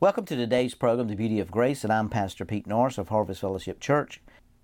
Welcome to today's program, The Beauty of Grace, and I'm Pastor Pete Norris of Harvest Fellowship Church,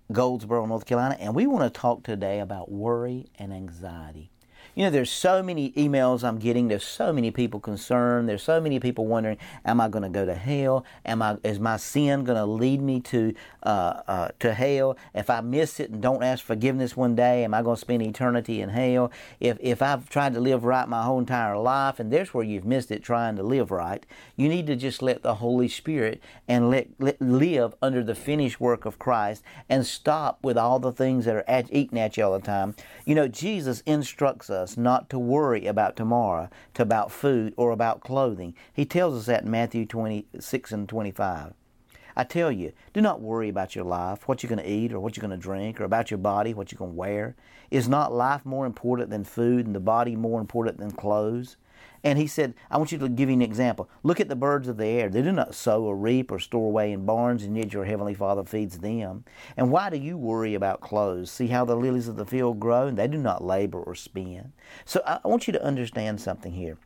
Goldsboro, North Carolina, and we want to talk today about worry and anxiety. You know, there's so many emails I'm getting. There's so many people concerned. There's so many people wondering, am I going to go to hell? Am I is my sin going to lead me to uh, uh, to hell? If I miss it and don't ask forgiveness one day, am I going to spend eternity in hell? If if I've tried to live right my whole entire life, and there's where you've missed it trying to live right, you need to just let the Holy Spirit and let, let live under the finished work of Christ and stop with all the things that are at, eating at you all the time. You know, Jesus instructs us us not to worry about tomorrow, to about food or about clothing. He tells us that in Matthew 26 and 25. I tell you, do not worry about your life, what you're going to eat or what you're going to drink, or about your body, what you're going to wear. Is not life more important than food and the body more important than clothes? And he said, I want you to give you an example. Look at the birds of the air. They do not sow or reap or store away in barns, and yet your heavenly Father feeds them. And why do you worry about clothes? See how the lilies of the field grow, and they do not labor or spin. So I want you to understand something here.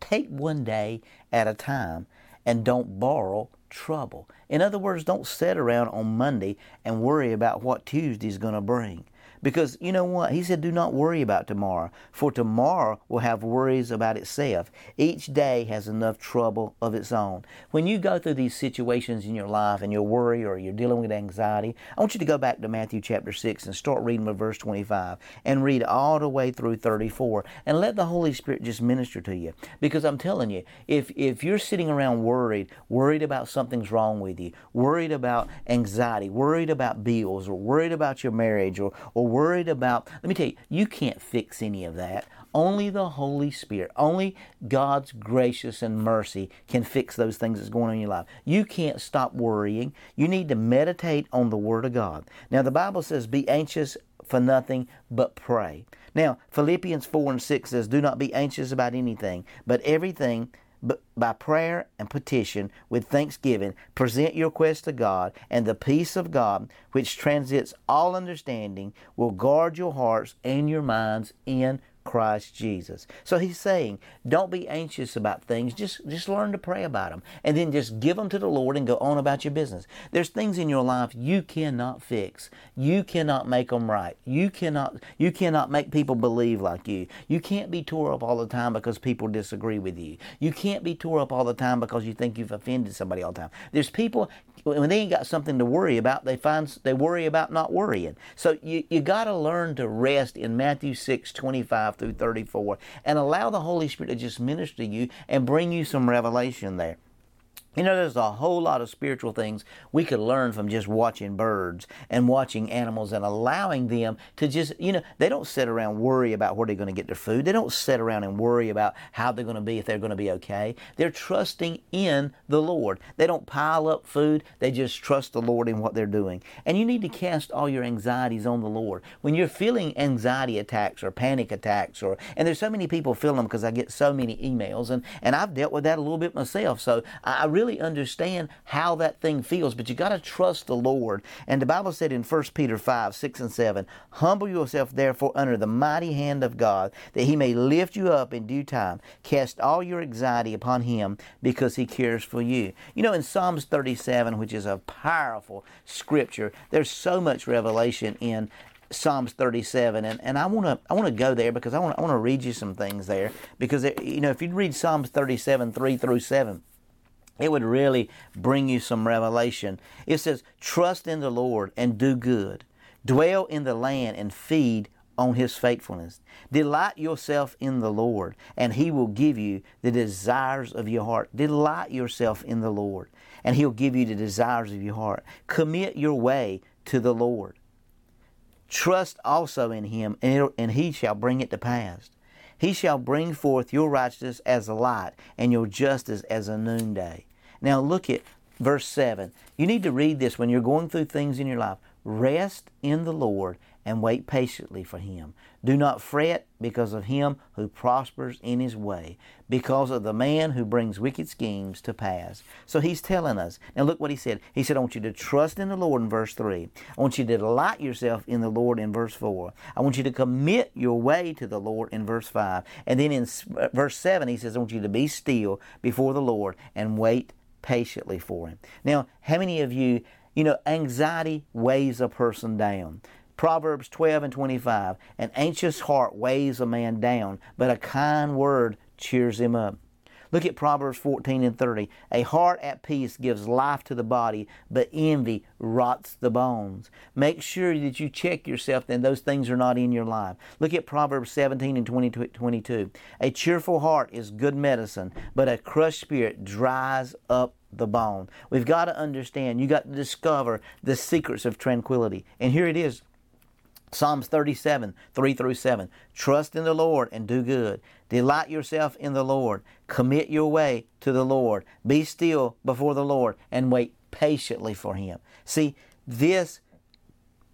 Take one day at a time and don't borrow trouble. In other words, don't sit around on Monday and worry about what Tuesday's going to bring. Because you know what? He said, Do not worry about tomorrow, for tomorrow will have worries about itself. Each day has enough trouble of its own. When you go through these situations in your life and you're worried or you're dealing with anxiety, I want you to go back to Matthew chapter 6 and start reading with verse 25 and read all the way through 34 and let the Holy Spirit just minister to you. Because I'm telling you, if, if you're sitting around worried, worried about something's wrong with you, worried about anxiety, worried about bills, or worried about your marriage, or, or worried about, let me tell you, you can't fix any of that. Only the Holy Spirit, only God's gracious and mercy can fix those things that's going on in your life. You can't stop worrying. You need to meditate on the Word of God. Now, the Bible says, be anxious for nothing but pray. Now, Philippians 4 and 6 says, Do not be anxious about anything, but everything by prayer and petition with thanksgiving present your quest to God and the peace of God which transits all understanding will guard your hearts and your minds in Christ Jesus. So he's saying, don't be anxious about things. Just, just learn to pray about them. And then just give them to the Lord and go on about your business. There's things in your life you cannot fix. You cannot make them right. You cannot, you cannot make people believe like you. You can't be tore up all the time because people disagree with you. You can't be tore up all the time because you think you've offended somebody all the time. There's people, when they ain't got something to worry about, they find, they worry about not worrying. So you, you gotta learn to rest in Matthew 6, 25 through 34 and allow the Holy Spirit to just minister to you and bring you some revelation there. You know, there's a whole lot of spiritual things we could learn from just watching birds and watching animals and allowing them to just, you know, they don't sit around worry about where they're going to get their food. They don't sit around and worry about how they're going to be if they're going to be okay. They're trusting in the Lord. They don't pile up food. They just trust the Lord in what they're doing. And you need to cast all your anxieties on the Lord. When you're feeling anxiety attacks or panic attacks or, and there's so many people feel them because I get so many emails and, and I've dealt with that a little bit myself. So I really really understand how that thing feels, but you got to trust the Lord. And the Bible said in 1 Peter 5, 6 and 7, Humble yourself therefore under the mighty hand of God, that he may lift you up in due time. Cast all your anxiety upon him, because he cares for you. You know, in Psalms 37, which is a powerful scripture, there's so much revelation in Psalms 37, and, and I want to I want to go there because I want I want to read you some things there because you know if you read Psalms 37 3 through 7, it would really bring you some revelation. It says, Trust in the Lord and do good. Dwell in the land and feed on His faithfulness. Delight yourself in the Lord, and He will give you the desires of your heart. Delight yourself in the Lord, and He'll give you the desires of your heart. Commit your way to the Lord. Trust also in Him, and He shall bring it to pass. He shall bring forth your righteousness as a light and your justice as a noonday. Now look at verse 7. You need to read this when you're going through things in your life. Rest in the Lord and wait patiently for him. Do not fret because of him who prospers in his way, because of the man who brings wicked schemes to pass. So he's telling us. Now look what he said. He said, I want you to trust in the Lord in verse 3. I want you to delight yourself in the Lord in verse 4. I want you to commit your way to the Lord in verse 5. And then in uh, verse 7, he says, I want you to be still before the Lord and wait patiently for Him. Now, how many of you, you know, anxiety weighs a person down? Proverbs 12 and 25 An anxious heart weighs a man down, but a kind word cheers him up. Look at Proverbs 14 and 30. A heart at peace gives life to the body, but envy rots the bones. Make sure that you check yourself and those things are not in your life. Look at Proverbs 17 and 20, 22. A cheerful heart is good medicine, but a crushed spirit dries up the bone. We've got to understand, You've got to discover the secrets of tranquility. And here it is Psalms 37, 3 through 7. Trust in the Lord and do good. Delight yourself in the Lord. Commit your way to the Lord. Be still before the Lord and wait patiently for Him. See, this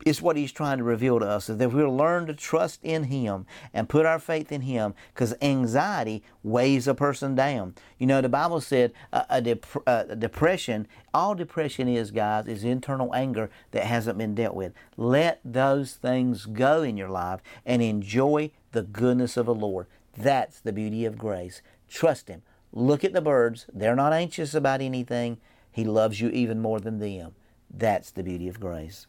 is what he's trying to reveal to us is that we'll learn to trust in him and put our faith in him because anxiety weighs a person down. You know the bible said a, a, dep- uh, a, depression all depression is guys is internal anger that hasn't been dealt with. Let those things go in your life and enjoy the goodness of the lord. That's the beauty of grace. Trust him. Look at the birds. They're not anxious about anything. He loves you even more than them. That's the beauty of grace